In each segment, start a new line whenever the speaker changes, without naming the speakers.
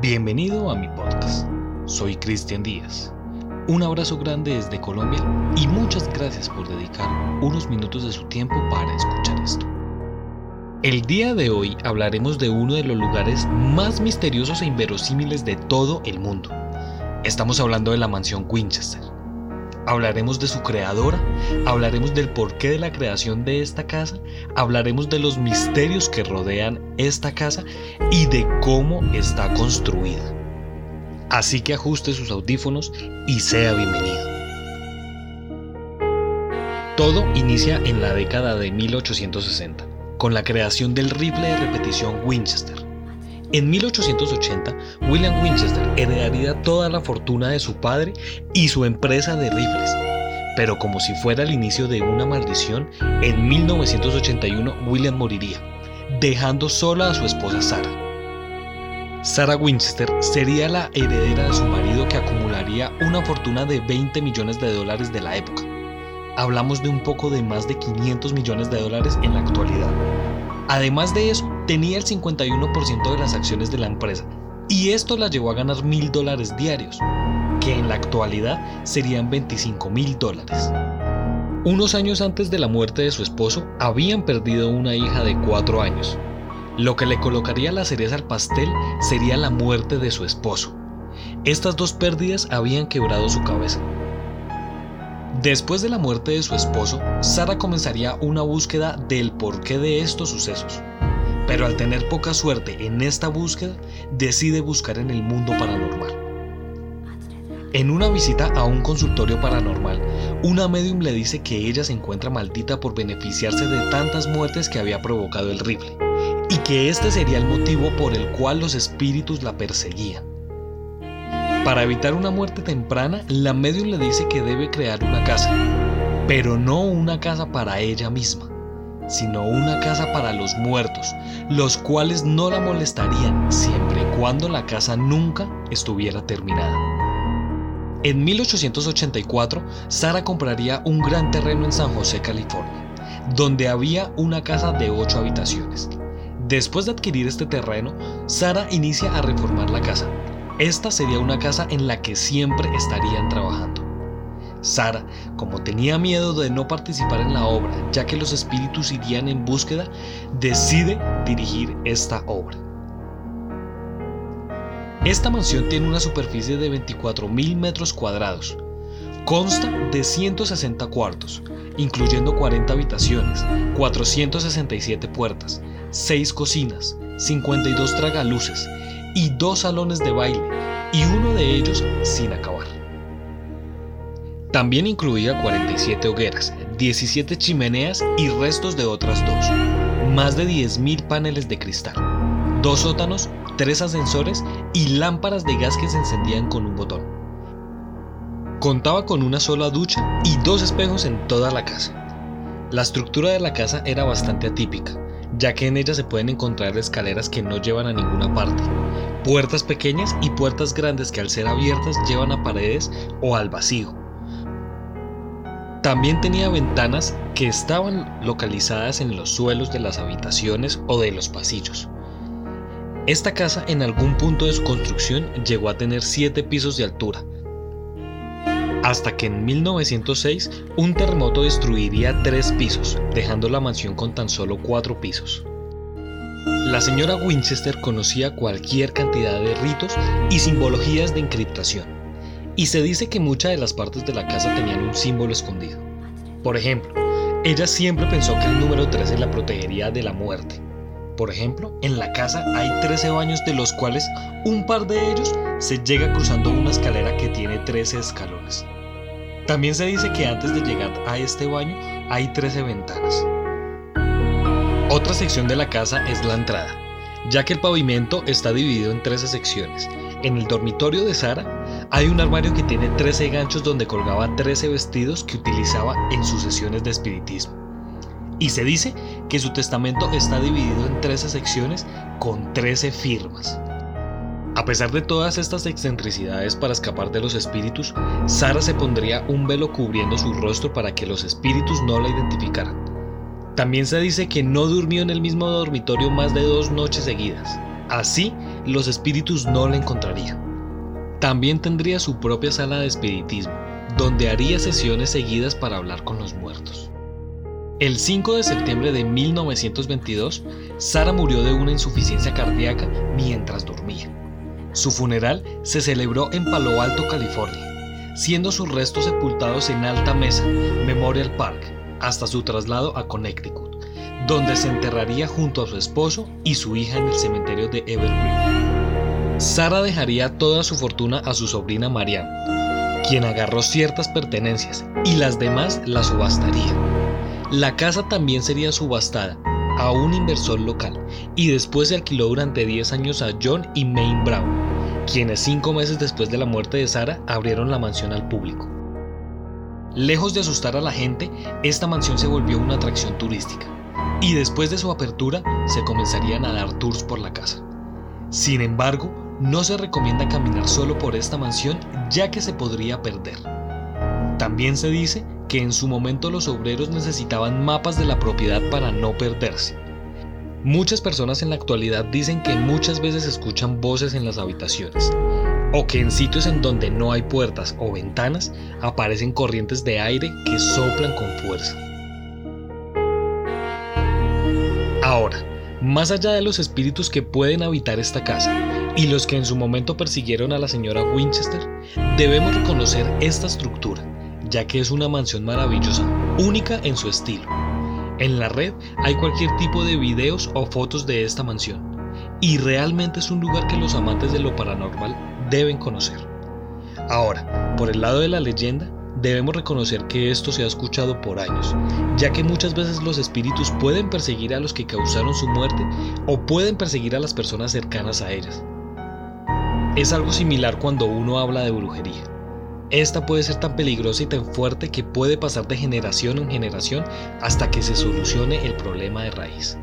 Bienvenido a mi podcast. Soy Cristian Díaz. Un abrazo grande desde Colombia y muchas gracias por dedicar unos minutos de su tiempo para escuchar esto. El día de hoy hablaremos de uno de los lugares más misteriosos e inverosímiles de todo el mundo. Estamos hablando de la mansión Winchester. Hablaremos de su creadora, hablaremos del porqué de la creación de esta casa, hablaremos de los misterios que rodean esta casa y de cómo está construida. Así que ajuste sus audífonos y sea bienvenido. Todo inicia en la década de 1860, con la creación del rifle de repetición Winchester en 1880, William Winchester heredaría toda la fortuna de su padre y su empresa de rifles. Pero como si fuera el inicio de una maldición, en 1981 William moriría, dejando sola a su esposa Sarah. Sarah Winchester sería la heredera de su marido que acumularía una fortuna de 20 millones de dólares de la época. Hablamos de un poco de más de 500 millones de dólares en la actualidad. Además de eso, tenía el 51% de las acciones de la empresa y esto la llevó a ganar mil dólares diarios, que en la actualidad serían 25 mil dólares. Unos años antes de la muerte de su esposo, habían perdido una hija de 4 años. Lo que le colocaría la cereza al pastel sería la muerte de su esposo. Estas dos pérdidas habían quebrado su cabeza. Después de la muerte de su esposo, Sara comenzaría una búsqueda del porqué de estos sucesos. Pero al tener poca suerte en esta búsqueda, decide buscar en el mundo paranormal. En una visita a un consultorio paranormal, una medium le dice que ella se encuentra maldita por beneficiarse de tantas muertes que había provocado el rifle, y que este sería el motivo por el cual los espíritus la perseguían. Para evitar una muerte temprana, la medium le dice que debe crear una casa, pero no una casa para ella misma, sino una casa para los muertos, los cuales no la molestarían siempre y cuando la casa nunca estuviera terminada. En 1884, Sara compraría un gran terreno en San José, California, donde había una casa de 8 habitaciones. Después de adquirir este terreno, Sara inicia a reformar la casa, esta sería una casa en la que siempre estarían trabajando. Sara, como tenía miedo de no participar en la obra, ya que los espíritus irían en búsqueda, decide dirigir esta obra. Esta mansión tiene una superficie de 24.000 metros cuadrados. Consta de 160 cuartos, incluyendo 40 habitaciones, 467 puertas, 6 cocinas, 52 tragaluces y dos salones de baile, y uno de ellos. También incluía 47 hogueras, 17 chimeneas y restos de otras dos, más de 10.000 paneles de cristal, dos sótanos, tres ascensores y lámparas de gas que se encendían con un botón. Contaba con una sola ducha y dos espejos en toda la casa. La estructura de la casa era bastante atípica, ya que en ella se pueden encontrar escaleras que no llevan a ninguna parte, puertas pequeñas y puertas grandes que al ser abiertas llevan a paredes o al vacío. También tenía ventanas que estaban localizadas en los suelos de las habitaciones o de los pasillos. Esta casa en algún punto de su construcción llegó a tener 7 pisos de altura, hasta que en 1906 un terremoto destruiría tres pisos, dejando la mansión con tan solo cuatro pisos. La señora Winchester conocía cualquier cantidad de ritos y simbologías de encriptación, y se dice que muchas de las partes de la casa tenían un símbolo escondido. Por ejemplo, ella siempre pensó que el número 13 la protegería de la muerte. Por ejemplo, en la casa hay 13 baños de los cuales un par de ellos se llega cruzando una escalera que tiene 13 escalones. También se dice que antes de llegar a este baño hay 13 ventanas. Otra sección de la casa es la entrada, ya que el pavimento está dividido en 13 secciones. En el dormitorio de Sara hay un armario que tiene 13 ganchos donde colgaba 13 vestidos que utilizaba en sus sesiones de espiritismo. Y se dice que su testamento está dividido en 13 secciones con 13 firmas. A pesar de todas estas excentricidades para escapar de los espíritus, Sara se pondría un velo cubriendo su rostro para que los espíritus no la identificaran. También se dice que no durmió en el mismo dormitorio más de dos noches seguidas. Así los espíritus no la encontrarían. También tendría su propia sala de espiritismo, donde haría sesiones seguidas para hablar con los muertos. El 5 de septiembre de 1922, Sara murió de una insuficiencia cardíaca mientras dormía. Su funeral se celebró en Palo Alto, California, siendo sus restos sepultados en Alta Mesa, Memorial Park, hasta su traslado a Connecticut, donde se enterraría junto a su esposo y su hija en el cementerio de Evergreen. Sara dejaría toda su fortuna a su sobrina Marianne, quien agarró ciertas pertenencias y las demás las subastaría. La casa también sería subastada a un inversor local y después se alquiló durante 10 años a John y Maine Brown, quienes cinco meses después de la muerte de Sara abrieron la mansión al público. Lejos de asustar a la gente, esta mansión se volvió una atracción turística y después de su apertura se comenzarían a dar tours por la casa. Sin embargo, no se recomienda caminar solo por esta mansión ya que se podría perder. También se dice que en su momento los obreros necesitaban mapas de la propiedad para no perderse. Muchas personas en la actualidad dicen que muchas veces escuchan voces en las habitaciones, o que en sitios en donde no hay puertas o ventanas aparecen corrientes de aire que soplan con fuerza. Ahora, más allá de los espíritus que pueden habitar esta casa y los que en su momento persiguieron a la señora Winchester, debemos reconocer esta estructura ya que es una mansión maravillosa, única en su estilo. En la red hay cualquier tipo de videos o fotos de esta mansión, y realmente es un lugar que los amantes de lo paranormal deben conocer. Ahora, por el lado de la leyenda, debemos reconocer que esto se ha escuchado por años, ya que muchas veces los espíritus pueden perseguir a los que causaron su muerte o pueden perseguir a las personas cercanas a ellas. Es algo similar cuando uno habla de brujería. Esta puede ser tan peligrosa y tan fuerte que puede pasar de generación en generación hasta que se solucione el problema de raíz.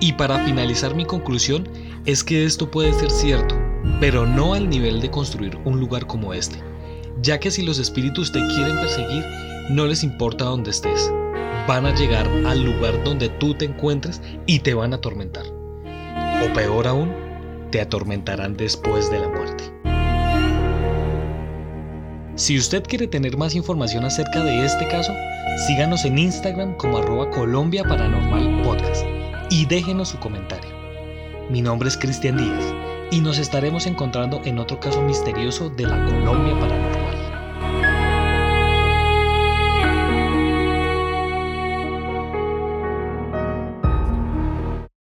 Y para finalizar mi conclusión es que esto puede ser cierto, pero no al nivel de construir un lugar como este, ya que si los espíritus te quieren perseguir, no les importa dónde estés, van a llegar al lugar donde tú te encuentres y te van a atormentar. O peor aún, te atormentarán después de la muerte. Si usted quiere tener más información acerca de este caso, síganos en Instagram como arroba Colombia Paranormal Podcast y déjenos su comentario. Mi nombre es Cristian Díaz y nos estaremos encontrando en otro caso misterioso de la Colombia Paranormal.